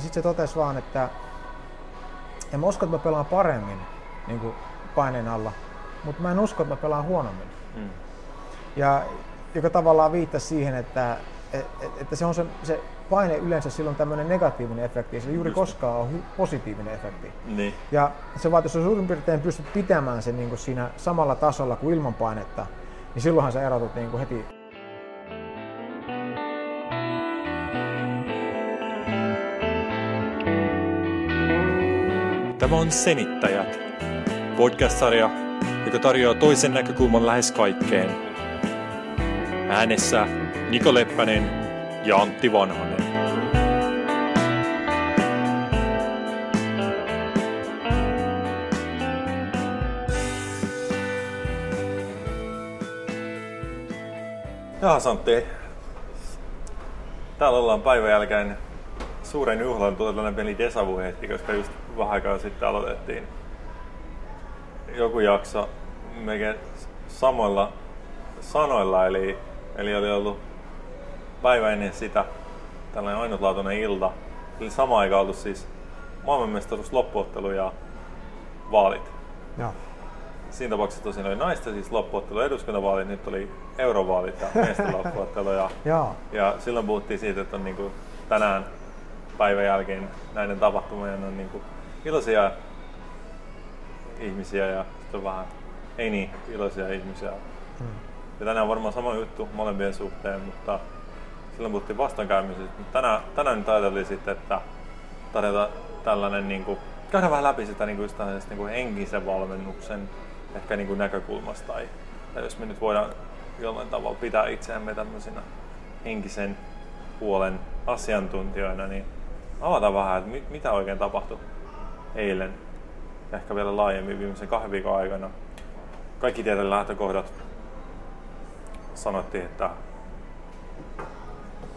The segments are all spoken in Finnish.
Sitten se totesi vaan, että en mä usko, että mä pelaan paremmin niin kuin paineen alla, mutta mä en usko, että mä pelaan huonommin. Mm. Ja joka tavallaan viittasi siihen, että, että se on se, se paine yleensä silloin tämmöinen negatiivinen efekti, se juuri koskaan on positiivinen efekti. Niin. Ja se vaatii, jos suurin piirtein pystyt pitämään sen niin kuin siinä samalla tasolla kuin ilman painetta, niin silloinhan sä erotut niin kuin heti Tämä on Senittäjät, podcast-sarja, joka tarjoaa toisen näkökulman lähes kaikkeen. Äänessä Niko Leppänen ja Antti Vanhanen. Jaha Santti, täällä ollaan päivän jälkeen suuren juhlan tulee tällainen pieni desavu hetki, koska just vähän aikaa sitten aloitettiin joku jakso melkein samoilla sanoilla, eli, eli oli ollut päivä ennen sitä tällainen ainutlaatuinen ilta. Eli sama aika ollut siis maailmanmestaruus, loppuottelu ja vaalit. Joo. Siinä tapauksessa tosiaan oli naista siis loppuottelu eduskuntavaalit, nyt oli eurovaalit ja miesten loppuottelu. Ja, ja silloin puhuttiin siitä, että on niin kuin tänään päivän jälkeen näiden tapahtumien on niin kuin iloisia ihmisiä ja sitten on vähän ei niin iloisia ihmisiä. Hmm. Ja tänään on varmaan sama juttu molempien suhteen, mutta silloin puhuttiin vastoinkäymisestä. Tänään, tänään nyt ajateltiin sitten, että tarjota tällainen, niin kuin, käydä vähän läpi sitä niin kuin, niin kuin henkisen valmennuksen ehkä niin kuin näkökulmasta. Tai, tai jos me nyt voidaan jollain tavalla pitää itseämme tämmöisenä henkisen puolen asiantuntijoina, niin avata vähän, että mit, mitä oikein tapahtui eilen, ehkä vielä laajemmin viimeisen kahden viikon aikana. Kaikki tieteen lähtökohdat sanottiin, että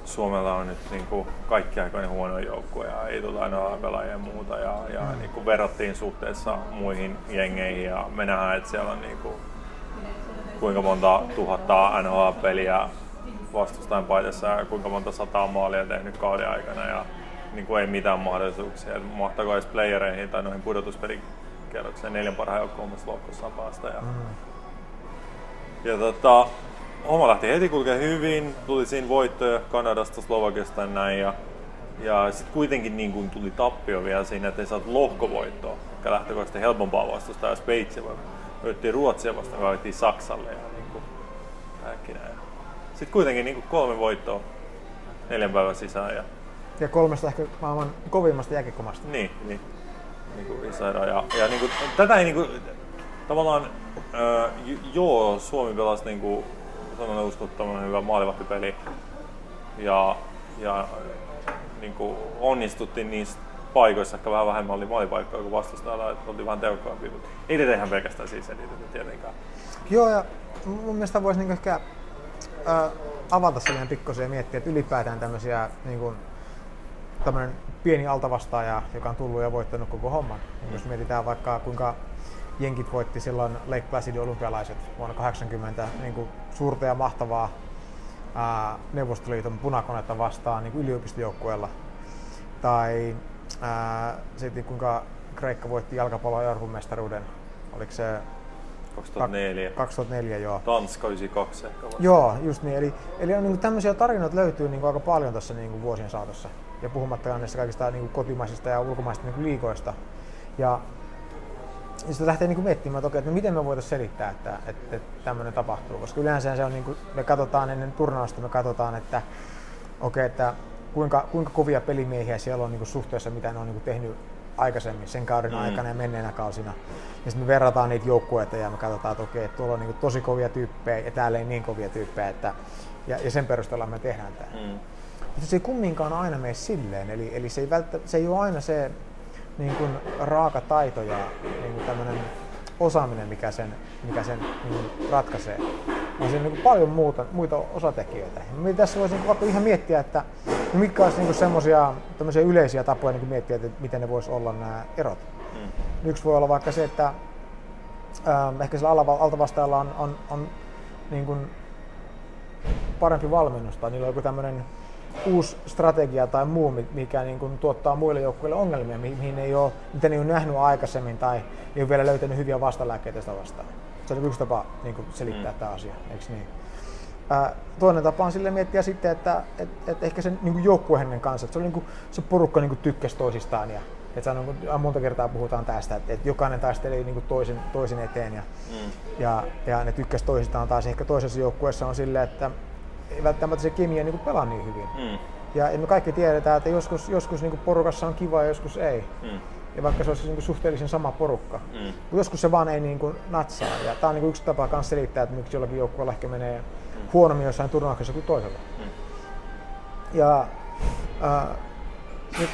Suomella on nyt niin kuin kaikki aikoinen huono joukkue ja ei tule ainoa pelaajia ja muuta. Ja, ja mm. niin kuin verrattiin suhteessa muihin jengeihin ja me nähdään, että siellä on niin kuin, kuinka monta tuhatta NHL-peliä vastustajan paidassa ja kuinka monta sataa maalia tehnyt kauden aikana. Ja niin kuin ei mitään mahdollisuuksia. Mahtaako edes playereihin tai noihin pudotuspelikierrokseen neljän parhaan joukkoon lohkossaan päästä. Ja, mm. ja tota, homma lähti heti kulkee hyvin, tuli siinä voittoja Kanadasta, Slovakiasta ja näin. Ja, ja sitten kuitenkin niin kun tuli tappio vielä siinä, että ei saatu lohkovoittoa, mikä lähtökohtaisesti helpompaa vastusta ja Sveitsiä voitettiin Ruotsia vastaan, voitettiin Saksalle ja niin kuin, Sitten kuitenkin niin kuin kolme voittoa neljän päivän sisään ja ja kolmesta ehkä maailman kovimmasta jääkikomasta. Niin, niin. niin kuin iso ero. Ja, ja niin kuin, tätä ei niin kuin, tavallaan, äh, joo, Suomi pelasi niin kuin, sellainen uskottavan hyvä maalivahtipeli. Ja, ja niin kuin, onnistuttiin niissä paikoissa ehkä vähän vähemmän oli maalipaikkoja kuin vastustajalla, että oltiin vähän tehokkaampia, mutta ei tätä ihan pelkästään siis selitetä tietenkään. Joo, ja mun mielestä voisi niin ehkä äh, avata sellainen pikkusen ja miettiä, että ylipäätään tämmöisiä niin kuin, tämmöinen pieni altavastaaja, joka on tullut ja voittanut koko homman. Mm. Jos mietitään vaikka kuinka Jenkit voitti silloin Lake Placidin olympialaiset vuonna 80 niin kuin suurta ja mahtavaa ää, Neuvostoliiton punakonetta vastaan niin kuin yliopistojoukkueella. Tai ää, sitten kuinka Kreikka voitti jalkapallon Euroopan mestaruuden. Oliko se 2004. 2004, joo. Tanska 92 ehkä vasta. Joo, just niin. Eli, eli on, niin kuin, tämmöisiä tarinoita löytyy niin kuin, aika paljon tässä niin kuin, vuosien saatossa ja puhumattakaan näistä kaikista niin kuin kotimaisista ja ulkomaisista niin kuin liikoista. Ja ja sitten lähtee niin miettimään, että, okei, että no miten me voitaisiin selittää, että, että, että tämmöinen tapahtuu. Koska yleensä se on, niin kuin, me katsotaan ennen turnausta, me katsotaan, että, okei, että kuinka, kuinka kovia pelimiehiä siellä on niin kuin suhteessa, mitä ne on niin kuin tehnyt aikaisemmin sen kauden mm. aikana ja menneenä kausina. Ja sitten me verrataan niitä joukkueita ja me katsotaan, että okei, että tuolla on niin kuin tosi kovia tyyppejä ja täällä ei niin kovia tyyppejä. Että, ja, ja sen perusteella me tehdään tämä. Mm. Mutta se ei kumminkaan aina mene silleen. Eli, eli se, ei välttä, se ei ole aina se niin kuin raaka taito ja niin kuin tämmöinen osaaminen, mikä sen, mikä sen niin ratkaisee. On siinä niin paljon muuta, muita osatekijöitä. Ja tässä voisi niin vaikka ihan miettiä, että mitkä olisi niin semmoisia yleisiä tapoja niin miettiä, että miten ne voisi olla nämä erot. Mm. Yksi voi olla vaikka se, että ähm, ehkä sillä altavastaajalla on, on, on niin kuin parempi valmennus tai niillä on joku tämmöinen uusi strategia tai muu, mikä niin kuin tuottaa muille joukkueille ongelmia, mihin ei ole, mitä ne on nähnyt aikaisemmin tai ei ole vielä löytänyt hyviä vastalääkkeitä sitä vastaan. Se on yksi tapa niin kuin selittää mm. tämä asia, eikö niin? Ää, toinen tapa on sille miettiä sitten, että et, et ehkä sen niin joukkuehennen kanssa, että se, oli, niin kuin, se porukka niin kuin tykkäsi toisistaan ja että on, monta kertaa puhutaan tästä, että, että jokainen taisteli niin kuin toisin, toisin eteen ja, mm. ja, ja ne tykkäsi toisistaan taas. Ehkä toisessa joukkueessa on silleen, että ei välttämättä se kemia niin pelaa niin hyvin. Mm. Ja me kaikki tiedetään, että joskus, joskus niin porukassa on kiva ja joskus ei. Mm. Ja vaikka se olisi niin suhteellisen sama porukka. Mm. Joskus se vaan ei niin kuin natsaa. Ja tämä on niin yksi tapa myös selittää, että miksi jollakin joukkueella ehkä menee mm. huonommin jossain turnauksessa kuin toisella. Mm. Ja äh, nyt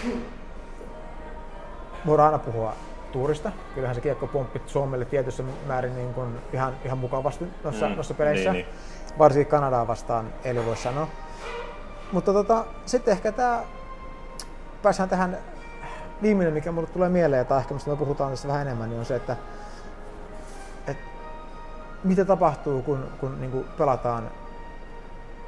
voidaan aina puhua tuurista. Kyllähän se kiekko pomppi Suomelle tietyssä määrin niin kuin ihan, ihan mukavasti noissa, mm. noissa peleissä. Niin, niin varsinkin Kanadaa vastaan, eli voi sanoa. Mutta tota, sitten ehkä tämä, päästään tähän viimeinen, mikä mulle tulee mieleen, tai ehkä mistä me puhutaan tästä vähän enemmän, niin on se, että, että mitä tapahtuu, kun, kun niin kuin pelataan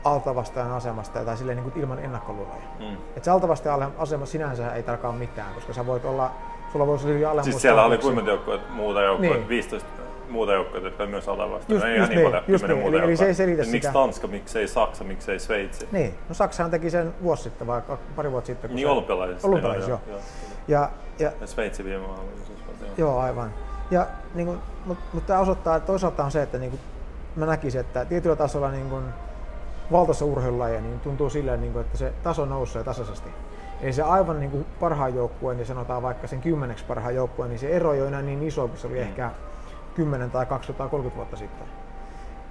altavastajan asemasta tai silleen niin kuin ilman ennakkoluuloja. Mm. Et se altavastajan asema sinänsä ei tarkaa mitään, koska sä voit olla, sulla voisi olla hyvin alemmuus. Siis siellä oli kuinka muuta joukkoja, niin. 15 muuta joukkoja, jotka myös alavasta. Just, no, just niin, paljon, just niin. Eli, eli, se ei selitä sitä. Miksi Tanska, miksei Saksa, miksei Sveitsi? Niin, no Saksahan teki sen vuosi sitten vai pari vuotta sitten. Niin olympialaisissa. Olympialaisissa, joo. joo. Ja, ja, ja Sveitsi viime vuonna. Joo, aivan. Ja, niin kuin, mutta, mutta tämä osoittaa, että toisaalta on se, että niin kuin, mä näkisin, että tietyllä tasolla niin kuin, valtaisessa urheilulajeja niin tuntuu silleen, niin kuin, että se taso nousee tasaisesti. Eli se aivan niin kuin parhaan joukkueen, niin sanotaan vaikka sen kymmeneksi parhaan joukkueen, niin se ero ei ole enää niin iso kuin se oli mm. ehkä 10 tai 230 vuotta sitten.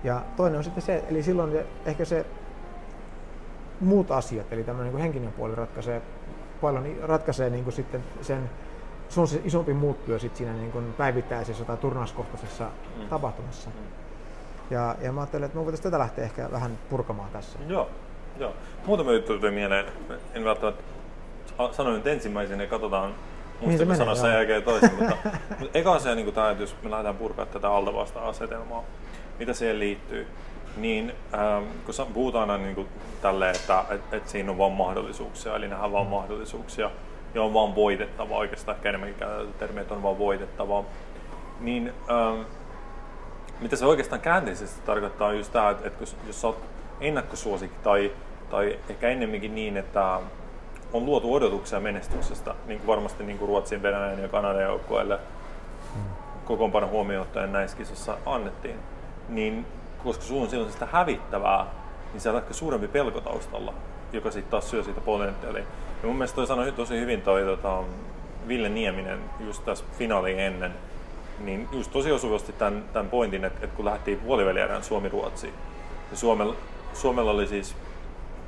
Ja toinen on sitten se, eli silloin ehkä se muut asiat, eli tämmöinen niin henkinen puoli ratkaisee paljon, ratkaisee niin kuin sitten sen, se on se isompi muuttuja sitten siinä niin kuin päivittäisessä tai turnauskohtaisessa mm. tapahtumassa. Mm. Ja, ja mä ajattelen, että me voitaisiin tätä lähteä ehkä vähän purkamaan tässä. Joo, joo. Muutama juttu tuli mieleen. En välttämättä sanoin nyt ensimmäisen ja katsotaan Muista niin sanoa sen jälkeen toisen, mutta, mutta eka asia niin tämä, että jos me lähdetään purkaa tätä altavasta asetelmaa, mitä siihen liittyy, niin ähm, kun puhutaan aina niin kuin tälleen, että et, et siinä on vain mahdollisuuksia, eli nähdään vain mahdollisuuksia ja on vaan voitettava, oikeastaan ehkä enemmänkin käytetty termi, että on vaan voitettava, niin ähm, mitä se oikeastaan käänteisesti tarkoittaa on just tämä, että, että jos, jos sä oot ennakkosuosikki tai, tai ehkä ennemminkin niin, että on luotu odotuksia menestyksestä, niin kuin varmasti niin kuin Ruotsin, Venäjän ja Kanadan joukkueille kokoonpanon huomioon ottaen näissä kisossa annettiin, niin koska sulla on silloin sitä hävittävää, niin siellä on ehkä suurempi pelko taustalla, joka sitten taas syö siitä potentiaalia. Ja mun mielestä toi sanoi tosi hyvin toi tota, Ville Nieminen just tässä finaaliin ennen, niin just tosi osuvasti tämän, tämän pointin, että, että kun lähdettiin puolivälierään Suomi-Ruotsiin, ja Suomella, Suomella oli siis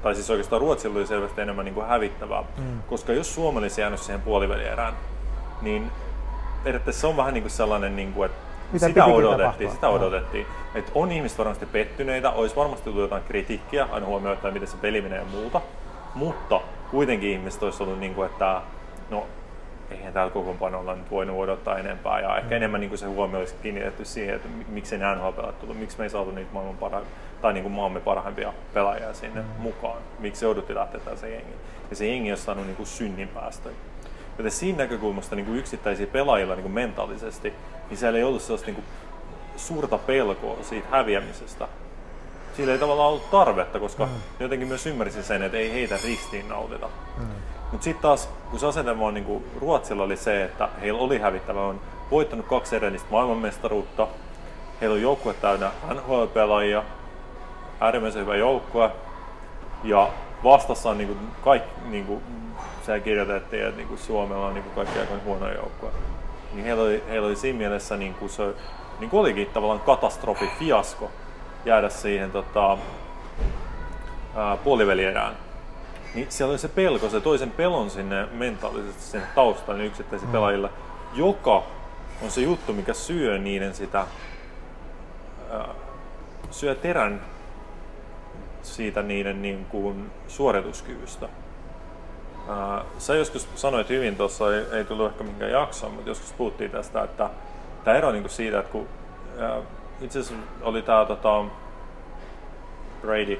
tai siis oikeastaan Ruotsilla oli selvästi enemmän niin kuin hävittävää, mm. koska jos Suomi olisi jäänyt siihen puolivälierään, niin periaatteessa se on vähän niin kuin sellainen, niin kuin, että Mitä sitä odotettiin, sitä odotettiin. No. Että on ihmiset varmasti pettyneitä, olisi varmasti tullut jotain kritiikkiä, aina huomioon, miten se peli menee ja muuta, mutta kuitenkin ihmiset olisi ollut niin kuin, että no eihän täällä kokoonpanolla nyt voinut odottaa enempää ja ehkä mm. enemmän niin kuin se huomio olisi kiinnitetty siihen, että miksi nämä NHL-pelat tullut, miksi me ei saatu niitä maailman parhaita tai niin kuin maamme parhaimpia pelaajia sinne mm. mukaan, miksi jouduttiin lähteä se jengi. Ja se jengi on saanut niin kuin synnin päästä. Joten siinä näkökulmasta niin kuin yksittäisiä pelaajilla niin kuin mentaalisesti, niin siellä ei ollut sellaista niin kuin suurta pelkoa siitä häviämisestä. Sillä ei tavallaan ollut tarvetta, koska mm. jotenkin myös ymmärsin sen, että ei heitä ristiin nautita. Mm. Mutta sitten taas, kun se asetelma on, niin kuin Ruotsilla oli se, että heillä oli hävittävä, on voittanut kaksi edellistä maailmanmestaruutta, heillä on joukkue täynnä NHL-pelaajia, äärimmäisen hyvä joukkue, ja vastassa on niin kuin kaikki, niin kuin se kirjoitettiin, että niin kuin Suomella on niin kuin kaikki aika huono joukkue. Niin heillä oli, heillä oli siinä mielessä niin kuin se niin kuin olikin tavallaan katastrofi, fiasko jäädä siihen tota, puolivälierään niin siellä oli se pelko, se toisen pelon sinne mentaalisesti sinne taustalle niin yksittäisille mm. pelaajille, joka on se juttu, mikä syö niiden sitä, äh, syö terän siitä niiden niin kuin suorituskyvystä. Äh, sä joskus sanoit hyvin tuossa, ei, ei tullut ehkä minkään jaksoon, mutta joskus puhuttiin tästä, että tämä ero niin kuin siitä, että kun äh, itse asiassa oli tämä tota, Brady.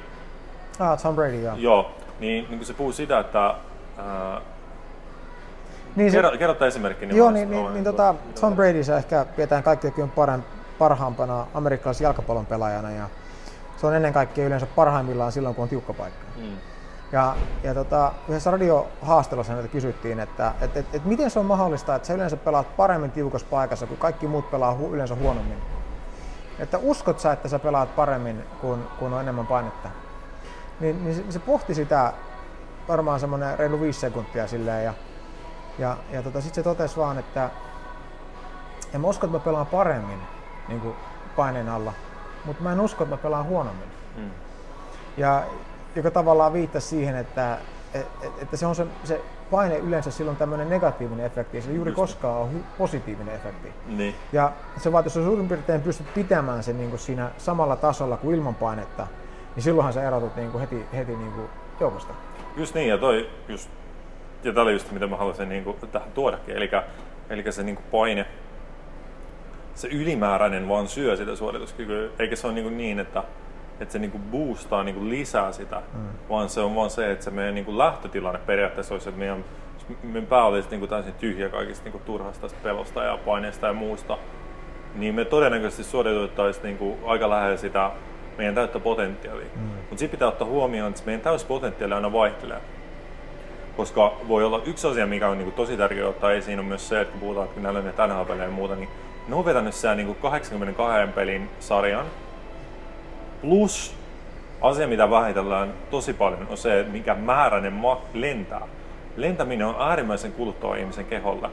Ah, Tom Brady, joo. Joo, Niin, niin kun se puhuu sitä, että ää, Niin, se, kerro, kerro tämä esimerkki. Niin joo, niin, niin, niin tota, Tom Brady se ehkä pidetään kaikkein paran, parhaampana amerikkalaisen jalkapallon pelaajana ja se on ennen kaikkea yleensä parhaimmillaan silloin, kun on tiukka paikka. Mm. Ja, ja tota, yhdessä radiohaastelussa häneltä kysyttiin, että et, et, et miten se on mahdollista, että sä yleensä pelaat paremmin tiukassa paikassa, kun kaikki muut pelaa hu, yleensä huonommin. Että uskot sä, että sä pelaat paremmin, kun, kun on enemmän painetta? Niin, niin se, se pohti sitä varmaan semmoinen reilu viisi sekuntia silleen ja, ja, ja tota, sitten se totesi vaan, että en mä usko, että mä pelaan paremmin niin paineen alla, mutta mä en usko, että mä pelaan huonommin. Mm. Ja joka tavallaan viittasi siihen, että, että, että se on se, se paine yleensä silloin tämmöinen negatiivinen efekti, ja se juuri koskaan on positiivinen efekti. Niin. Ja se vaan, jos sä suurin piirtein pystyt pitämään sen niin kuin siinä samalla tasolla kuin ilman painetta, niin silloinhan sä erotut niin kuin heti, heti niin kuin joukosta. Just niin, ja toi just, ja tää oli just mitä mä haluaisin niinku tähän tuodakin, eli, eli se niinku paine, se ylimääräinen vaan syö sitä suorituskykyä, eikä se ole niinku niin, että, että se niinku boostaa niinku lisää sitä, mm. vaan se on vaan se, että se meidän niinku lähtötilanne periaatteessa olisi, että meidän, meidän pää olisi niinku täysin tyhjä kaikista niinku turhasta pelosta ja paineesta ja muusta, niin me todennäköisesti suoritettaisiin niinku aika lähellä sitä meidän täyttä potentiaalia. Mm. Mutta sitten pitää ottaa huomioon, että meidän täyspotentiaali aina vaihtelee. Koska voi olla yksi asia, mikä on niinku tosi tärkeä ottaa esiin, on myös se, että kun puhutaan, että näillä on NHL-pelejä ja muuta, niin ne on vetänyt siellä niinku 82 pelin sarjan. Plus asia, mitä vähitellään tosi paljon, on se, että mikä määräinen ma- lentää. Lentäminen on äärimmäisen kuluttava ihmisen keholle.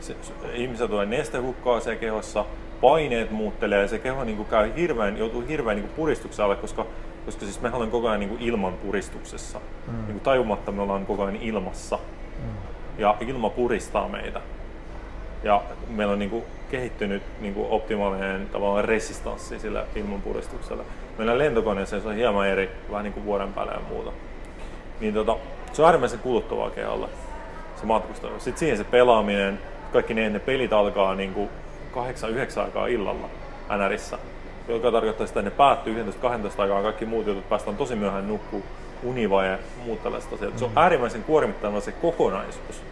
Se, se, ihmiset tulee nestehukkaa siellä kehossa, paineet muuttelee ja se keho niin kuin käy hirveän, joutuu hirveän niin kuin puristuksen alle, koska, koska siis me ollaan koko ajan niin kuin ilman puristuksessa. Mm. Niin kuin tajumatta me ollaan koko ajan ilmassa. Mm. Ja ilma puristaa meitä. Ja meillä on niin kuin kehittynyt niin kuin optimaalinen tavallaan resistanssi sillä ilmanpuristuksella. Meillä lentokoneessa se on hieman eri, vähän niin kuin vuoden päällä ja muuta. Niin tota, se on äärimmäisen kuluttavaa keholle, se matkustelu. Sitten siihen se pelaaminen, kaikki ne, ne pelit alkaa niin kuin 8-9 aikaa illalla NRissä, joka tarkoittaa sitä, että ne päättyy 11-12 aikaa, kaikki muut jutut päästään tosi myöhään nukkuu, univaje ja muut tällaiset asiat. Se on äärimmäisen kuormittava se kokonaisuus.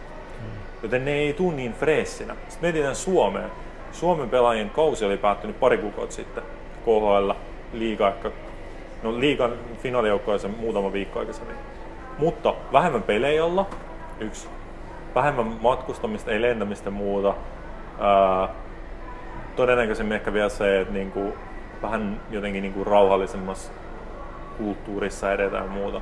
Joten ne ei tule niin freessinä. Sitten mietitään Suomeen. Suomen pelaajien kausi oli päättynyt pari kuukautta sitten. KHL, liiga ehkä, no liigan finaalijoukkoja muutama viikko aikaisemmin. Mutta vähemmän pelejä olla, yksi. Vähemmän matkustamista, ei lentämistä muuta. Ää, todennäköisemmin ehkä vielä se, että niinku, vähän jotenkin niinku rauhallisemmassa kulttuurissa edetään ja muuta.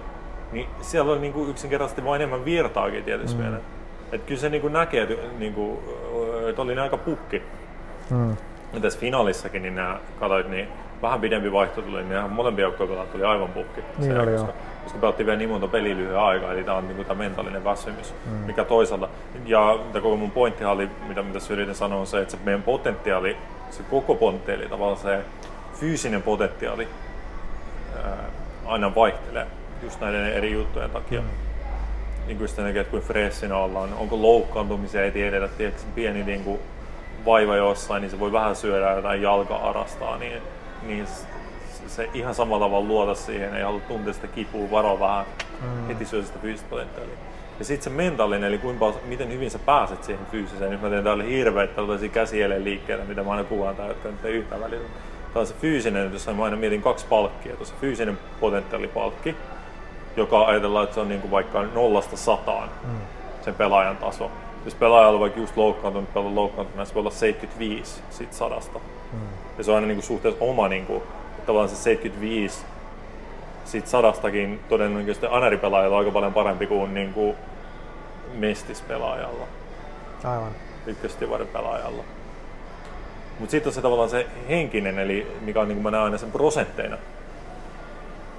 Niin siellä on niinku yksinkertaisesti vain enemmän virtaakin tietysti mm. mielessä. Että kyllä se niinku näkee, että niinku, että oli ne aika pukki. Mm. Ja tässä finaalissakin, niin nämä katsoit, niin vähän pidempi vaihto tuli, niin ihan molempia joukkoja tuli aivan pukki. Niin Se, oli, koska, koska pelattiin vielä niin monta peliä lyhyen aikaa, eli tämä on niinku tämä mentaalinen väsymys, mm. mikä toisaalta. Ja mitä koko mun pointti oli, mitä, mitä yritin sanoa, on se, että se meidän potentiaali, se koko potentiaali, tavallaan se fyysinen potentiaali ää, aina vaihtelee just näiden eri juttujen takia. Mm. Niin kuin sitten näkee, että kuin fressinä ollaan, onko loukkaantumisia, ei tiedetä, tiedätkö, pieni niin kuin vaiva jossain, niin se voi vähän syödä jotain jalka-arastaa, niin, niin se ihan samalla tavalla luota siihen, ei halua tuntea sitä kipua, varoa vähän, mm. heti syö sitä fyysistä potentiaalia. Ja sitten se mentaalinen, eli kuinka, miten hyvin sä pääset siihen fyysiseen. Nyt mä teen täällä hirveitä tällaisia käsieleen liikkeitä, mitä mä aina kuvaan täällä, jotka nyt ei yhtään välillä. Tämä on se fyysinen, jos mä aina mietin kaksi palkkia. Tuossa fyysinen potentiaalipalkki, joka ajatellaan, että se on niin kuin vaikka nollasta sataan mm. sen pelaajan taso. Jos pelaaja on vaikka just loukkaantunut, pelaa loukkaantunut, se voi olla 75 siitä sadasta. Mm. Ja se on aina niin kuin suhteessa oma, niin kuin, tavallaan se 75 siitä sadastakin todennäköisesti anaripelaajalla on aika paljon parempi kuin, niin kuin mestispelaajalla. Aivan. Ykköstivarin pelaajalla. Mutta sitten on se tavallaan se henkinen, eli mikä on niin kuin mä näen aina sen prosentteina.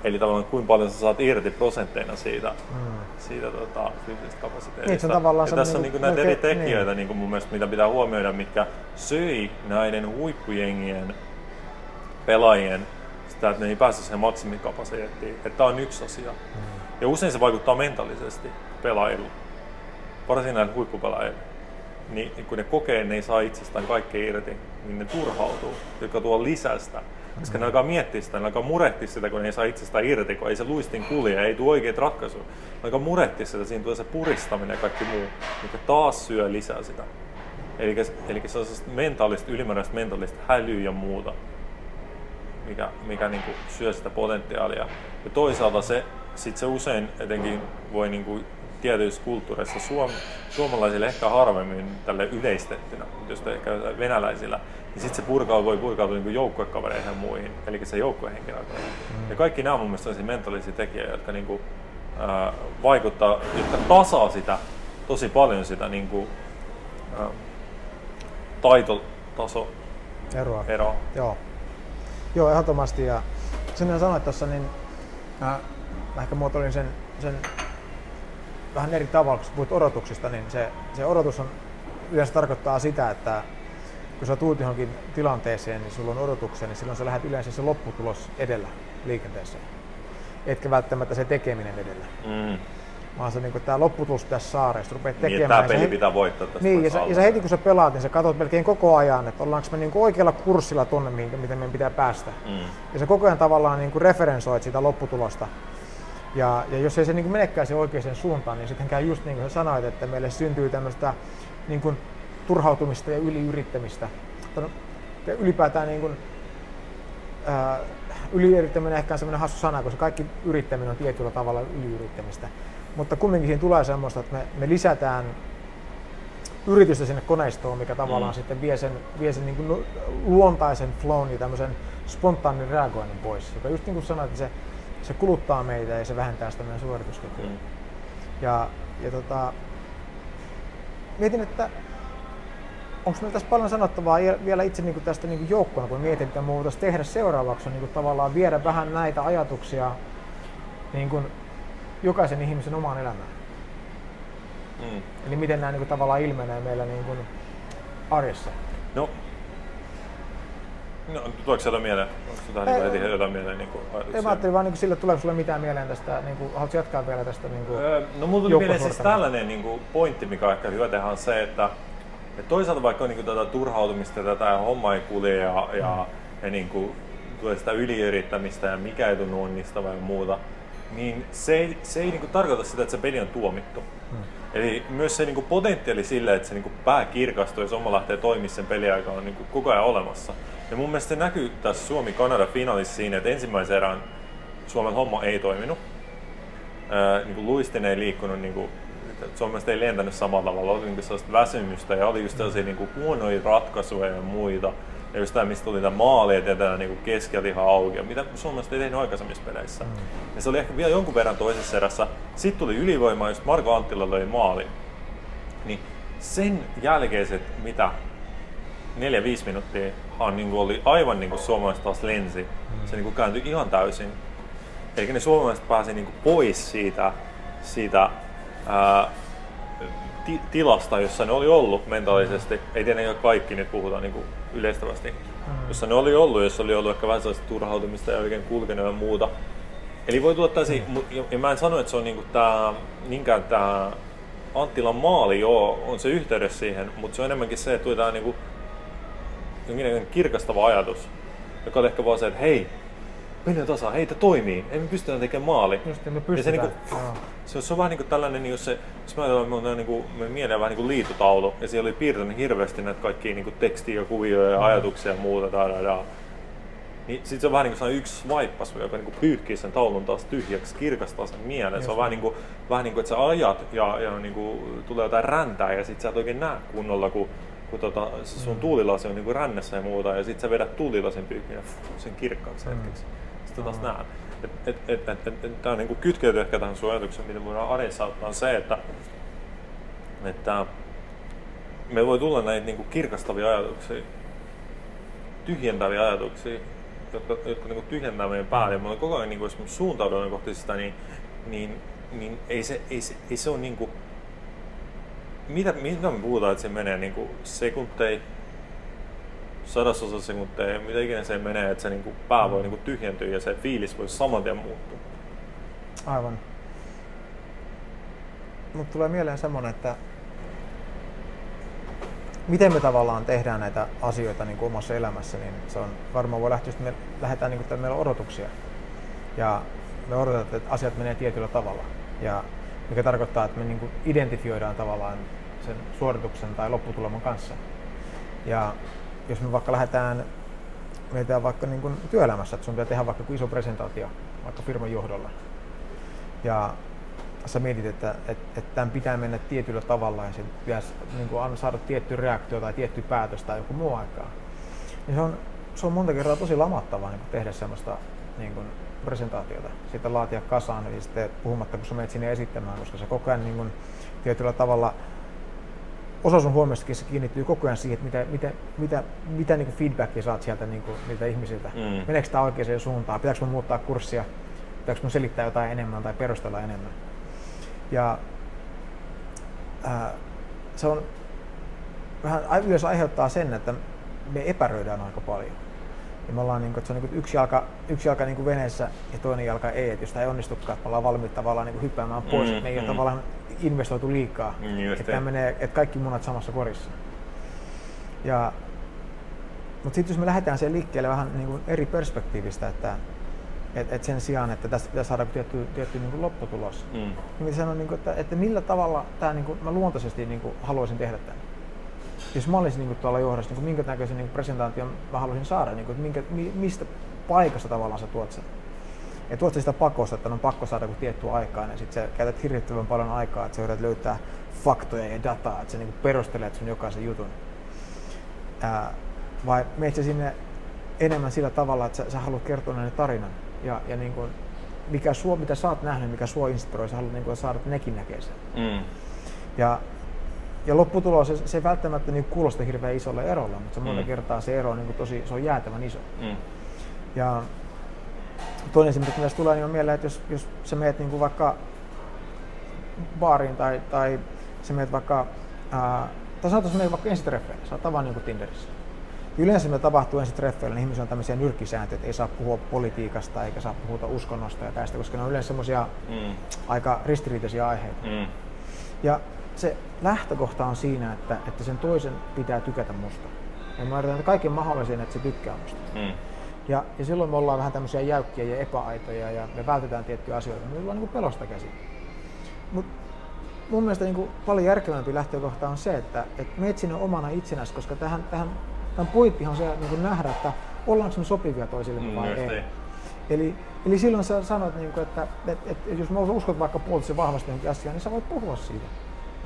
Eli tavallaan kuinka paljon sä saat irti prosentteina siitä, mm. siitä tota, fyysisestä kapasiteetista. Niin, tavallaan ja tässä on niinku niin näitä eri melkein- tekijöitä, niin. niin. kuin mun mielestä, mitä pitää huomioida, mitkä söi näiden huippujengien pelaajien sitä, että ne ei pääse siihen maksimikapasiteettiin. Että tämä on yksi asia. Mm. Ja usein se vaikuttaa mentaalisesti pelaajille, varsinkin näillä huippupelaajilla. Niin kun ne kokee, ne ei saa itsestään kaikkea irti, niin ne turhautuu, joka tuo lisästä. Koska ne alkaa miettiä sitä, ne alkaa murehtia sitä, kun ne ei saa itsestään irti, kun ei se luistin kulje, ei tule oikeita ratkaisuja. Ne alkaa murehtia sitä, siinä tulee se puristaminen ja kaikki muu, mikä taas syö lisää sitä. Eli, eli sellaisesta mentaalista, ylimääräistä mentaalista hälyä ja muuta, mikä, mikä niin kuin syö sitä potentiaalia. Ja toisaalta se, sit se usein etenkin voi niin kuin tietyissä kulttuureissa suom, suomalaisille ehkä harvemmin tälle yleistettynä, mutta jos ehkä venäläisillä, niin sitten se purkaa, voi purkautua niin joukkuekavereihin ja muihin, eli se joukkuehenkilöitä. Mm. Ja kaikki nämä on mun mielestä sellaisia mentaalisia tekijöitä, jotka niin kuin, ää, vaikuttaa, jotka tasaa sitä tosi paljon sitä niin kuin, ää, taitotaso eroa. eroa. Joo. Joo, ehdottomasti. Ja sen sanoit tuossa, niin mä, mä ehkä muotoilin sen, sen vähän eri tavalla, kun puhut odotuksista, niin se, se odotus on, yleensä tarkoittaa sitä, että kun sä tuut johonkin tilanteeseen, niin sulla on odotuksia, niin silloin sä lähdet yleensä se lopputulos edellä liikenteeseen. Etkä välttämättä se tekeminen edellä. Mm. Vaan se niin tämä lopputulos tässä jos rupeat tekemään. Niin, tämä peli pitää voittaa tästä Niin, ja sä, ja sä, heti kun sä pelaat, niin sä katsot melkein koko ajan, että ollaanko me niin oikealla kurssilla tuonne, miten meidän pitää päästä. Mm. Ja sä koko ajan tavallaan niin referensoit sitä lopputulosta. Ja, ja jos ei se niin kuin menekään se oikeaan suuntaan, niin sitten käy just niin kuin sanoit, että meille syntyy tämmöistä niin kuin turhautumista ja yliyrittämistä. Ja ylipäätään niin kuin, ää, yliyrittäminen ehkä on semmoinen hassu sana, koska kaikki yrittäminen on tietyllä tavalla yliyrittämistä. Mutta kumminkin siinä tulee semmoista, että me, me lisätään yritystä sinne koneistoon, mikä tavallaan mm. sitten vie sen, vie sen niin kuin luontaisen flown ja tämmöisen spontaanin reagoinnin pois. Joka just niin kuin sanoit, että se se kuluttaa meitä ja se vähentää sitä meidän suorituskykyä. Mm. Ja, ja tota, mietin, että onko meillä tässä paljon sanottavaa vielä itse niin kuin tästä niin joukkona, kun mietin, että me voitaisiin tehdä seuraavaksi, on niin kuin tavallaan viedä vähän näitä ajatuksia niin kuin jokaisen ihmisen omaan elämään. Mm. Eli miten nämä niin kuin tavallaan ilmenee meillä niin kuin arjessa. No, No, tuleeko jotain mieleen? Onko heti jotain mieleen? Niin kuin, Ei, mä ajattelin vaan niin sillä, tuleeko sinulle mitään mieleen tästä, niin kuin, haluatko jatkaa vielä tästä niin kuin, öö, No mulla tuli mieleen siis tällainen niin kuin, pointti, mikä on ehkä hyvä tehdä, on se, että, että toisaalta vaikka on niin kuin, tätä turhautumista tätä homma ei kulje ja, ja, ja niin kuin, tulee sitä yliyrittämistä ja mikä ei tunnu onnistavaa ja muuta, niin se ei, se ei niin kuin, tarkoita sitä, että se peli on tuomittu. Mm. Eli myös se niin kuin, potentiaali sille, että se niin kuin, pää kirkastuu ja somma lähtee toimimaan sen peliaika on niin kuin, koko ajan olemassa. Ja mun mielestä se näkyy tässä Suomi-Kanada finaalissa siinä, että ensimmäisen erän Suomen homma ei toiminut. Ää, niin kuin luistin ei liikkunut, niin kuin, Suomesta ei lentänyt samalla tavalla, oli niin sellaista väsymystä ja oli just sellaisia niin kuin huonoja ratkaisuja ja muita. Ja just tämä, mistä tuli tämä maali, että tämä niin keskeltä ihan auki, mitä Suomesta ei tehnyt aikaisemmissa peleissä. Mm. Ja se oli ehkä vielä jonkun verran toisessa erässä. Sitten tuli ylivoima, just Marko Anttila löi maali. Niin sen jälkeiset, mitä neljä 5 minuuttia hän niin oli aivan niin kuin suomalaiset taas lensi. Mm. Se niin kuin kääntyi ihan täysin. Eli ne suomalaiset pääsi niin kuin pois siitä, siitä ää, ti- tilasta, jossa ne oli ollut mentaalisesti. Ei tietenkään kaikki, nyt puhutaan niin kuin yleistävästi. Mm. Jossa ne oli ollut, jos oli ollut ehkä vähän sellaista turhautumista ja oikein kulkenut ja muuta. Eli voi tuottaa mm. ja, mä en sano, että se on niinku tää, niinkään tämä Anttilan maali, joo, on se yhteydessä siihen, mutta se on enemmänkin se, että tuotaan niinku jonkinlainen kirkastava ajatus, joka on ehkä vaan se, että hei, mennään tasa, hei, tämä toimii, ei me pystytä tekemään maali. Just, me pystytään. Ja se, niin kuin, se, se, on vähän niin kuin tällainen, niin jos, se, jos mä ajatellaan, niin kuin, me mieleen vähän niin kuin liitotaulu, ja siellä oli piirtänyt hirveästi näitä kaikkia niin kuin tekstiä ja kuvia ja mm. ajatuksia ja muuta, da, da, da. Niin sit se on vähän niin kuin yksi vaippas, joka niin kuin pyyhkii sen taulun taas tyhjäksi, kirkastaa sen mielen. Just se on vähän niin kuin, vähän niin kuin, että sä ajat ja, ja niin kuin, tulee jotain räntää ja sit sä et oikein näe kunnolla, kun kun tota, sun tuulilasi on niinku rännässä ja muuta, ja sitten sä vedät tuulilasin pyykkiin ja sen kirkkaaksi mm. hetkeksi. Sitten taas mm. näen. Et, et, et, et, et, et, tämä on niinku kytkeyty ehkä tähän sun ajatukseen, mitä voidaan arjessa ottaa, on se, että, että me voi tulla näitä niinku kirkastavia ajatuksia, tyhjentäviä ajatuksia, jotka, jotka niinku tyhjentää meidän päälle. Me koko ajan, niinku, jos me suuntaudumme kohti sitä, niin, niin, niin ei, se, ei, se, ei se ole niinku, mitä, mitä me puhutaan, että se menee niin kuin sekunteja, sadasosa sekunteja, mitä ikinä se menee, että se niin kuin pää voi niin kuin tyhjentyä ja se fiilis voi saman tien muuttua. Aivan. Mutta tulee mieleen semmoinen, että miten me tavallaan tehdään näitä asioita niin kuin omassa elämässä, niin se on varmaan voi lähteä, että me lähdetään niin kuin, että meillä on odotuksia. Ja me odotetaan, että asiat menee tietyllä tavalla. Ja mikä tarkoittaa, että me niin kuin identifioidaan tavallaan sen suorituksen tai lopputuleman kanssa. Ja jos me vaikka lähdetään, mietitään vaikka niin kuin työelämässä, että sun pitää tehdä vaikka iso presentaatio vaikka firman johdolla. Ja sä mietit, että, että, että tämän pitää mennä tietyllä tavalla ja se pitäisi niin kuin saada tietty reaktio tai tietty päätös tai joku muu aikaa. Niin se on, se on monta kertaa tosi lamattavaa niin tehdä semmoista niin kuin presentaatiota, sitä laatia kasaan, eli sitten puhumatta kun sä menet sinne esittämään, koska se koko ajan niin kuin, tietyllä tavalla osa sun huomiostakin se kiinnittyy koko ajan siihen, että mitä, mitä, mitä, mitä niin feedbackia saat sieltä niin kuin, niiltä ihmisiltä. Mm. Meneekö tämä oikeaan suuntaan? Pitääkö mun muuttaa kurssia? Pitääkö mun selittää jotain enemmän tai perustella enemmän? Ja ää, se on vähän yleensä aiheuttaa sen, että me epäröidään aika paljon. Ja me ollaan niin kuin, että se on niin kuin yksi jalka, yksi jalka niin kuin veneessä ja toinen jalka ei. Että jos tämä ei onnistukaan, että me ollaan valmiit tavallaan niin kuin hyppäämään pois, mm, me ei mm. tavallaan investoitu liikaa. Mm, että, menee, että kaikki munat samassa korissa. Ja, mutta sitten jos me lähdetään siihen liikkeelle vähän niin kuin eri perspektiivistä, että et, et sen sijaan, että tästä pitää saada tietty, tietty niin kuin lopputulos, mm. niin sanon, niin kuin, että, että millä tavalla tämä, niin kuin, mä luontaisesti niin kuin, haluaisin tehdä tämän jos mä olisin niin tuolla johdossa, niin minkä näköisen niin presentaation mä haluaisin saada, niin kuin, minkä, mi, mistä paikasta tavallaan sä tuot sen. Ja tuot sitä pakosta, että on pakko saada joku tietty aikaa, ja sitten sä käytät hirvittävän paljon aikaa, että sä yrität löytää faktoja ja dataa, että sä niin perustelet sun jokaisen jutun. Ää, vai meet sä sinne enemmän sillä tavalla, että sä, sä haluat kertoa näiden tarinan, ja, ja niin kuin, mikä sua, mitä sä oot nähnyt, mikä sua inspiroi, sä haluat niin kuin, saada, että nekin näkee sen. Mm. Ja ja lopputulos, se, se ei välttämättä niin kuulosta hirveän isolle erolle, mutta se mm. monta kertaa se ero on niin tosi, se on jäätävän iso. Mm. Ja toinen esimerkki, mitä tulee, niin on mieleen, että jos, jos sä meet niin kuin vaikka baariin tai, tai sä meet vaikka, ää, tai sanotaan, että vaikka ensitreffeille, sä oot niin Tinderissä. Yleensä me tapahtuu ensitreffeillä, niin ihmisillä on tämmöisiä nyrkkisääntöjä, että ei saa puhua politiikasta eikä saa puhuta uskonnosta ja tästä, koska ne on yleensä semmoisia mm. aika ristiriitaisia aiheita. Mm. Ja se lähtökohta on siinä, että, että sen toisen pitää tykätä musta. Ja mä yritän kaiken mahdollisen, että se tykkää musta. Mm. Ja, ja silloin me ollaan vähän tämmöisiä jäykkiä ja epäaitoja ja me vältetään tiettyjä asioita. Me ollaan niin pelosta käsin. Mut mun mielestä niin kuin paljon järkevämpi lähtökohta on se, että, että meet sinne omana itsenäsi, koska tähän, tähän, tämän pointtihan on se niin kuin nähdä, että ollaanko me sopivia toisillemme vai mm, ei. ei. Eli, eli silloin sä sanot, niin kuin, että, että, että, että jos mä uskot vaikka puolitse vahvasti johonkin asiaan, niin sä voit puhua siitä.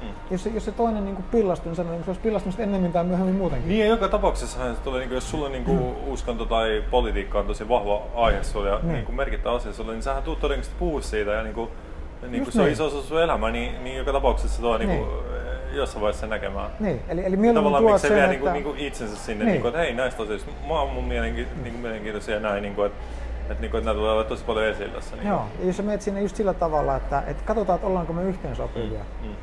Mm. Jos, se, jos se toinen niin kuin pillastuu, niin sanoo, että se olisi pillastunut ennemmin tai myöhemmin muutenkin. Niin ja joka tapauksessa se tulee, niin kuin, jos sulla niin kuin, mm. uskonto tai politiikka on tosi vahva aihe sulla ja mm. niin kuin merkittävä asia sulle, niin sähän tulet todennäköisesti puhua siitä ja niin kuin, niin kuin se on iso osa sun elämää, niin, niin joka tapauksessa se tuo niin. Niin kuin, jossain vaiheessa näkemään. Niin, eli, eli mieluummin Tavallaan tuot sen, vie niinku- että... niin kuin, niin kuin itsensä sinne, niin. Niin kuin, että hei näistä asioista, mä oon mun mielenki, niin kuin, mielenkiintoisia ja näin, niin kuin, että että, niin kuin, että nämä tulee olla tosi paljon esillä tässä. Niin Joo, ja jos sä menet sinne just sillä tavalla, että, että katsotaan, että ollaanko me yhteensopivia. Mm. Mm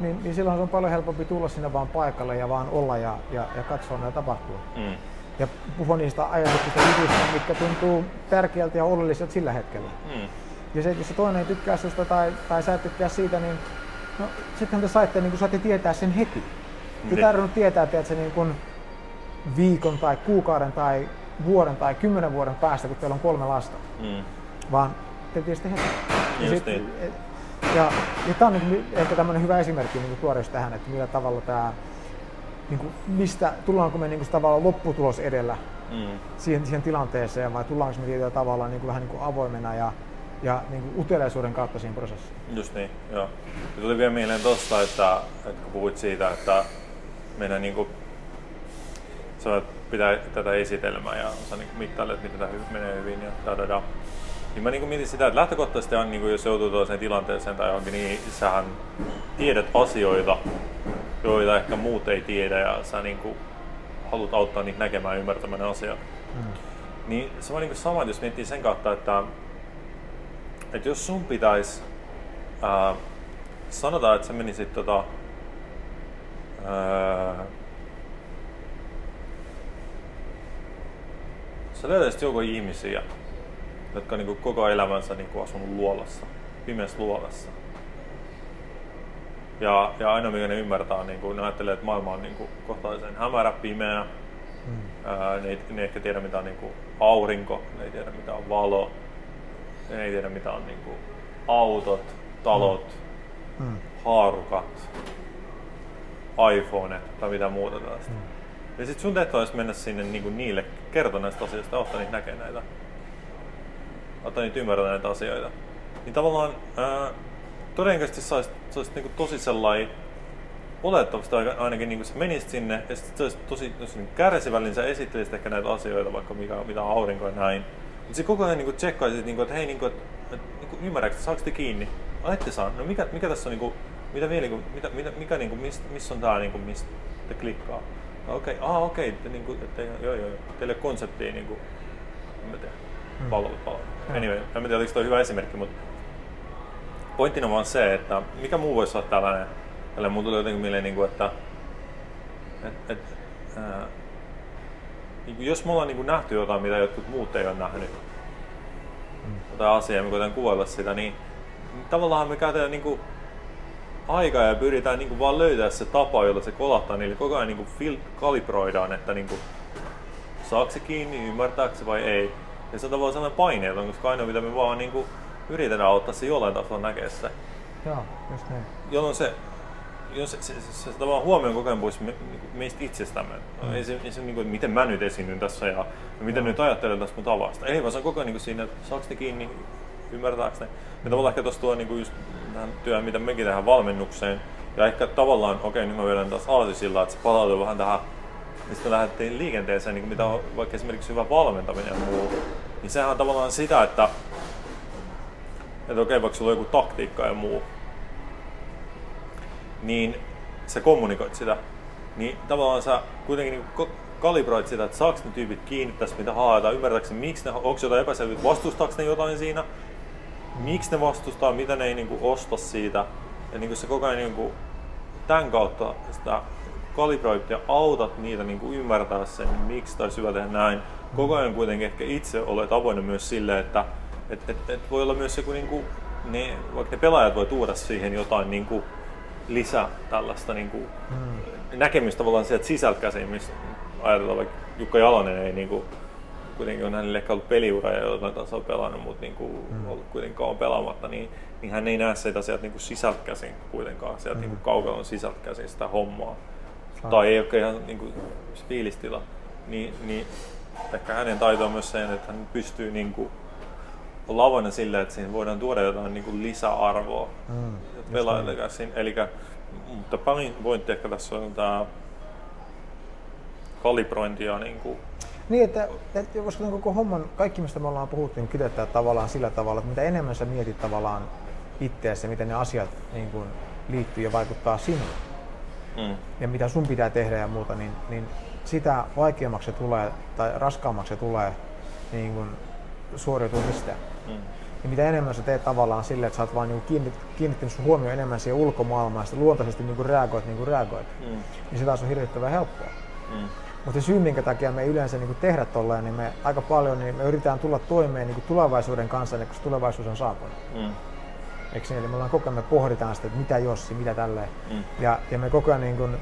niin, niin silloin se on paljon helpompi tulla sinne vaan paikalle ja vaan olla ja, ja, ja katsoa mitä tapahtuu. Mm. Ja puhua niistä ajatuksista jutuista, mitkä tuntuu tärkeältä ja oleelliselta sillä hetkellä. Mm. Ja se, jos se toinen ei tykkää susta tai, tai sä et tykkää siitä, niin no, sitten te saitte, niin saatte tietää sen heti. Te niin. tarvinnut tietää, että se niin kuin viikon tai kuukauden tai vuoden tai kymmenen vuoden päästä, kun teillä on kolme lasta. Mm. Vaan te tiesitte heti. Just sit, niin. Ja, ja tämä on niin ehkä tämmöinen hyvä esimerkki niin tuoda tähän, että millä tavalla tämä, niin kuin, mistä, tullaanko me niin kuin, tavallaan lopputulos edellä mm. siihen, siihen tilanteeseen vai tullaanko me tietyllä tavalla niin kuin, vähän niin kuin avoimena ja, ja niin kuin uteliaisuuden kautta siihen prosessiin. Just niin, joo. Ja tuli vielä mieleen tuosta, että, että kun puhuit siitä, että meidän niin kuin, sä pitää tätä esitelmää ja sä niin mittailet, miten tämä menee hyvin ja da, da, da. Niin mä niinku mietin sitä, että lähtökohtaisesti on, niinku, jos joutuu toiseen tilanteeseen tai johonkin, niin sähän tiedät asioita, joita ehkä muut ei tiedä ja sä niinku haluat auttaa niitä näkemään ja ymmärtämään ne asiat. Mm. Niin se on niinku sama, jos miettii sen kautta, että, että jos sun pitäisi, ää, sanotaan, että sä menisit tota, ää, sä löytäisit joku ihmisiä, jotka on niin kuin koko elämänsä niin kuin asunut luolassa, pimeässä luolassa. Ja, ja ainoa mikä ne ymmärtää niin kuin, ne ajattelee, että maailma on niin kuin, kohtalaisen hämärä, pimeä. Mm. Ää, ne, ei, ne ehkä tiedä mitä on niin kuin, aurinko, ne ei tiedä mitä on valo, ne ei tiedä mitä on niin kuin, autot, talot, mm. Mm. haarukat, iPhone tai mitä muuta tällaista. Mm. Ja sitten sun tehtävä olisi mennä sinne niin kuin niille kertoa näistä asioista, ottaa niitä näkee näitä. Ottaa niitä ymmärtää näitä asioita. Niin tavallaan ää, todennäköisesti sä olisit, sä olisit niin tosi sellainen olettavasti ainakin niin sä menisit sinne ja sitten sä olisit tosi, tosi niin kärsivällinen, sä esittelisit ehkä näitä asioita, vaikka mikä, mitä aurinko ja näin. Mutta sitten koko ajan niin tsekkaisit, niin kuin, että hei, niin kuin, että, niin ymmärrätkö, saako te kiinni? Aitte saa. No mikä, mikä tässä on, niin kuin, mitä vielä, niin kuin, mitä, mitä, mikä, niin kuin, missä mis on niin kuin, mistä te klikkaa? Okei, okay. ah okei, okay. niin kuin, että, joo, joo, teille konseptia, niin kuin, en mä tiedä, hmm. palvelut, palvelut. Anyway, en tiedä, oliko toi hyvä esimerkki, mutta pointtina vaan se, että mikä muu voisi olla tällainen, tällainen mun tuli jotenkin mieleen, niin kuin, että et, et, ää, niin kuin jos me ollaan niin kuin nähty jotain, mitä jotkut muut ei ole nähnyt, mm. jotain asiaa, me koetaan kuvailla sitä, niin, niin tavallaan me käytetään niin kuin aikaa ja pyritään niin kuin vaan löytää se tapa, jolla se kolahtaa niille. Koko ajan niin kuin fil- kalibroidaan, että niin kuin, saako se kiinni, ymmärtääkö se vai ei. Ja se on tavallaan sellainen paineeton, koska ainoa mitä me vaan niin kuin, yritetään auttaa se jollain tasolla näkee se. Joo, just niin. Jolloin se, jos se, se, se, se, tavallaan huomioon koko ajan pois me, niinku meistä itsestämme. Mm. Ei se, ei se niin kuin, miten mä nyt esiinnyn tässä ja, ja miten no. nyt ajattelen tästä mun tavasta. Ei vaan se on koko ajan niin kuin siinä, että saako ne kiinni, ymmärtääkö ne. Ja tavallaan ehkä tuossa tuo niin kuin just tähän työhön, mitä mekin tehdään valmennukseen. Ja ehkä tavallaan, okei, okay, nyt mä vedän taas sillä, että se palautuu vähän tähän, mistä lähdettiin liikenteeseen, niin kuin mitä on vaikka esimerkiksi hyvä valmentaminen ja muu. Niin sehän on tavallaan sitä, että että okei, vaikka sulla on joku taktiikka ja muu, niin sä kommunikoit sitä, niin tavallaan sä kuitenkin niin kalibroit sitä, että saako ne tyypit kiinni tässä, mitä haetaan, ymmärtääkö miksi ne, onko jotain epäselvyyttä, vastustaako ne jotain siinä, miksi ne vastustaa, mitä ne ei niin kuin, osta siitä, ja niin kuin se koko ajan niin kuin, tämän kautta sitä kalibroit ja autat niitä niin kuin ymmärtää sen, miksi tai hyvä tehdä näin. Koko ajan kuitenkin ehkä itse olet avoinna myös sille, että et, et, et voi olla myös joku, niin kuin, ne, vaikka ne pelaajat voi tuoda siihen jotain niin kuin, lisää tällaista niin kuin, hmm. näkemystä tavallaan sieltä sisältä käsin, missä ajatellaan vaikka Jukka Jalonen ei niin kuin, kuitenkin on hänelle ehkä ollut peliura ja jotain tasoa pelannut, mutta niin kuin, hmm. ollut kuitenkaan on pelaamatta, niin, niin hän ei näe sitä sieltä niin kuin sisältä käsin kuitenkaan, sieltä hmm. niin kaukalon sisältä käsin sitä hommaa. Ah. Tai ei ole ihan niin kuin, fiilistila. Niin, niin ehkä hänen taito on myös se, että hän pystyy niin kuin, olla avoinna sille, että siihen voidaan tuoda jotain niin kuin lisäarvoa mm, pelaajille käsin. Eli, mutta pahin pointti ehkä tässä on tämä kalibrointi ja niin kuin niin, että, että koska koko homman, kaikki mistä me ollaan puhuttu, niin kiteyttää tavallaan sillä tavalla, että mitä enemmän sä mietit tavallaan itseäsi, miten ne asiat niin kuin, liittyy ja vaikuttaa sinuun, mm. ja mitä sun pitää tehdä ja muuta, niin, niin sitä vaikeammaksi se tulee tai raskaammaksi se tulee niin kuin, suoriutua mistään. Mm. Ja mitä enemmän sä teet tavallaan silleen, että sä oot vaan niinku kiinnit, kiinnittänyt sun huomioon enemmän siihen ulkomaailmaan ja luontaisesti niinku reagoit niin kuin reagoit, mm. niin se taas on hirvittävän helppoa. Mm. Mutta syy, minkä takia me yleensä niin tehdä tolleen, niin me aika paljon niin me yritetään tulla toimeen niin tulevaisuuden kanssa, niin kun tulevaisuus on saapunut. Mm. Eikö niin? Eli me ollaan koko ajan, me pohditaan sitä, että mitä jossi, mitä tälleen. Mm. Ja, ja me koko ajan niin kuin,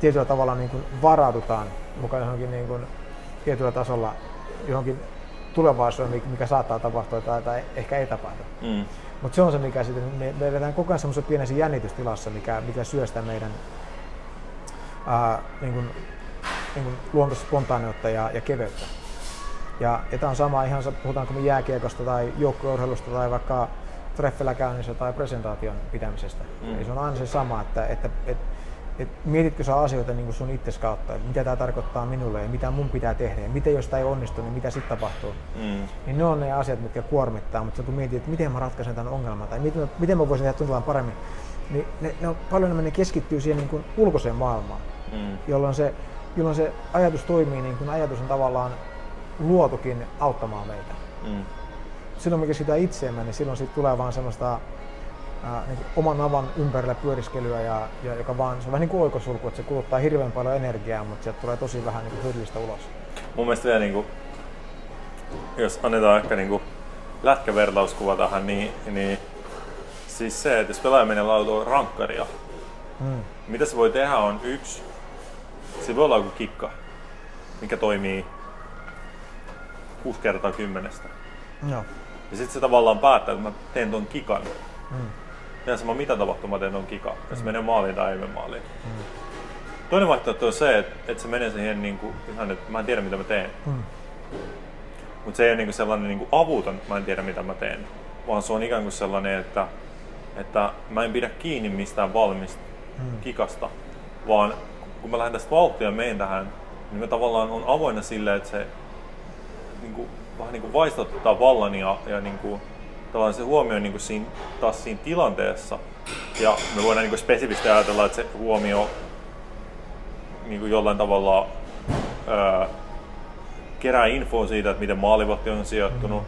tietyllä tavalla niin kuin varaudutaan mukaan johonkin niin kuin, tietyllä tasolla johonkin tulevaisuuden, mikä saattaa tapahtua tai, tai ehkä ei tapahdu. Mm. Mutta se on se, mikä sitten, me, me eletään koko ajan semmoisessa pienessä jännitystilassa, mikä, mikä syö sitä meidän ää, niin kuin, niin kuin luontoista spontaaniutta ja, ja keveyttä. Ja, ja tämä on sama ihan, puhutaanko me jääkiekosta tai joukkueurheilusta tai vaikka treffellä käynnissä tai presentaation pitämisestä. Mm. Eli se on aina se sama, että, että, että et mietitkö sä asioita niin sun itses kautta, että mitä tämä tarkoittaa minulle ja mitä mun pitää tehdä ja miten jos tämä ei onnistu, niin mitä sitten tapahtuu. Mm. Niin ne on ne asiat, mitkä kuormittaa, mutta kun mietit, että miten mä ratkaisen tämän ongelman tai miten, miten mä voisin tehdä tuntumaan paremmin, niin ne, ne on, paljon enemmän ne keskittyy siihen niin kuin ulkoiseen maailmaan, mm. jolloin, se, jolloin se ajatus toimii niin kuin ajatus on tavallaan luotukin auttamaan meitä. Mm. Silloin me keskitytään itseemme, niin silloin siitä tulee vaan semmoista ää, niin oman navan ympärillä pyöriskelyä, ja, ja joka vaan, se on vähän niin kuin oikosulku, että se kuluttaa hirveän paljon energiaa, mutta sieltä tulee tosi vähän niin hyödyllistä ulos. Mun mielestä vielä, niin kuin, jos annetaan ehkä niin kuin lätkävertauskuva tähän, niin, niin siis se, että jos pelaaja menee lautoon rankkaria, Mm. Mitä se voi tehdä on yksi, se voi olla joku kikka, mikä toimii 6 kertaa kymmenestä. Joo. Ja sitten se tavallaan päättää, että mä teen ton kikan. Mm. Ja sama mitä tapahtuu, mä teen ton kikan. Mm. Jos menee maaliin tai ei mene maaliin. Mm. Toinen vaihtoehto on se, että, että se menee siihen niin kuin, ihan, että mä en tiedä mitä mä teen. Mm. Mutta se ei ole niin kuin sellainen niin kuin avuton, että mä en tiedä mitä mä teen. Vaan se on ikään kuin sellainen, että, että mä en pidä kiinni mistään valmista mm. kikasta. Vaan kun mä lähden tästä vauhtia meen tähän, niin mä tavallaan on avoinna sille, että se niin kuin, vähän niin kuin vallan ja, ja niin kuin, tavallaan se huomio niin kuin siinä, taas siinä tilanteessa. Ja me voidaan niin kuin spesifisti ajatella, että se huomio niin kuin jollain tavalla ää, kerää infoa siitä, että miten maalivahti on sijoittunut,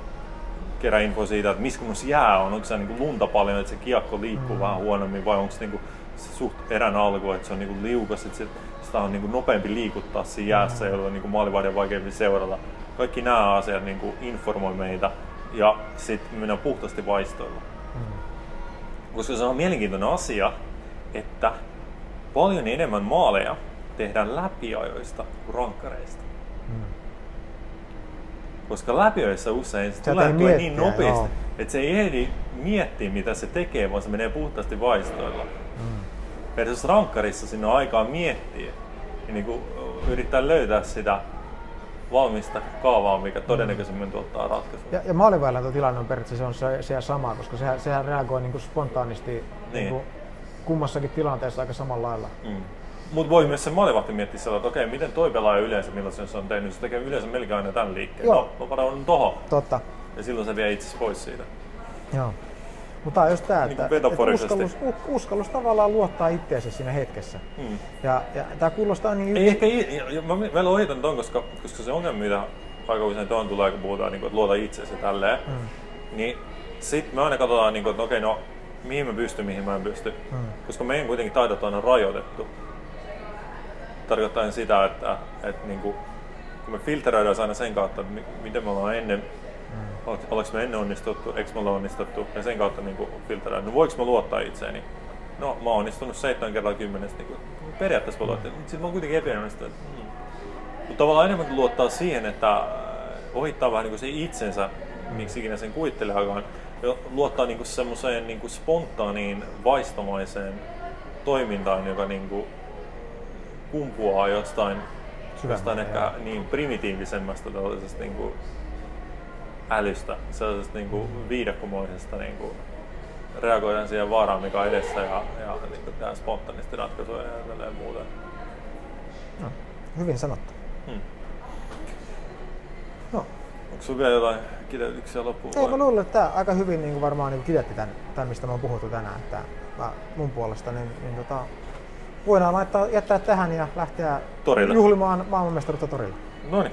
kerää infoa siitä, että missä kunnossa jää on, onko se niin kuin lunta paljon, että se kiekko liikkuu mm. vähän huonommin vai onko se, niin kuin, se suht erän alku, että se on niin kuin liukas, että se, sitä on niin kuin nopeampi liikuttaa siinä jäässä, mm. jolloin niin maalivahdin vaikeampi seurata. Kaikki nämä asiat niin kuin informoi meitä ja sitten mennään puhtaasti vaistoilla. Mm. Koska se on mielenkiintoinen asia, että paljon enemmän maaleja tehdään läpiajoista kuin rankkareista. Hmm. Koska läpiajoissa usein se tulee niin nopeasti, joo. että se ei ehdi miettiä, mitä se tekee, vaan se menee puhtaasti vaistoilla. Hmm. Versus rankkarissa sinne on aikaa miettiä ja niin kuin yrittää löytää sitä valmista kaavaa, mikä todennäköisemmin tuottaa ratkaisua. Ja, ja maalivailla tilanne on periaatteessa on se, se sama, koska sehän, sehän reagoi niin kuin spontaanisti niin. Niin kuin kummassakin tilanteessa aika samalla lailla. Mm. Mutta voi myös se maalivahti miettiä sillä, että okei, miten toi pelaaja yleensä, millaisen se on tehnyt, se tekee yleensä melkein aina tämän liikkeen. Joo. No, mä paran tohon. Totta. Ja silloin se vie itse pois siitä. Joo. Mutta on just tämä, niin että, että uskallus, uskallus tavallaan luottaa itseensä siinä hetkessä. Hmm. Ja, ja tämä kuulostaa niin... Ei ehkä, mä vielä ohitan ton, koska, koska se ongelma, mitä aika usein tuon tulee, kun puhutaan, niin kuin, että luota itseensä tälleen, hmm. niin sitten me aina katsotaan, niin kuin, että okei, no mihin mä pystyn, mihin mä en pysty. Hmm. Koska meidän kuitenkin taidot on aina rajoitettu tarkoittaa sitä, että, että niin kuin, kun me filteröidään aina sen kautta, että miten me ollaan ennen, ollaanko me ennen onnistuttu, eikö me onnistuttu, ja sen kautta niin filteröidään, no voiko mä luottaa itseeni? No mä oon onnistunut 7 kertaa 10, niin kuin, periaatteessa voi luottaa, mutta sitten mä oon kuitenkin epäonnistunut. Mm. Mutta tavallaan enemmän kuin luottaa siihen, että äh, ohittaa vähän niin kuin se itsensä, miksi ikinä sen kuvitteleekaan, luottaa niin semmoiseen niin kuin spontaaniin, vaistomaiseen toimintaan, joka niin kuin kumpuaa jostain, jostain ehkä niin primitiivisemmasta tällaisesta niin kuin älystä, sellaisesta niin kuin viidakkomoisesta niin kuin reagoidaan siihen vaaraan, mikä on edessä ja, ja niin kuin tehdään spontaanisti ratkaisuja ja tälleen muuta. No, hyvin sanottu. Hmm. No. Onko sinulla vielä jotain kiteytyksiä loppuun? Ei, mä luulen, että tämä aika hyvin niin kuin varmaan niin kiteytti tämän, tämän, mistä me on puhuttu tänään. Että mä, mun puolesta niin, niin tota, voidaan laittaa, jättää tähän ja lähteä torille. juhlimaan maailmanmestaruutta torilla. No niin.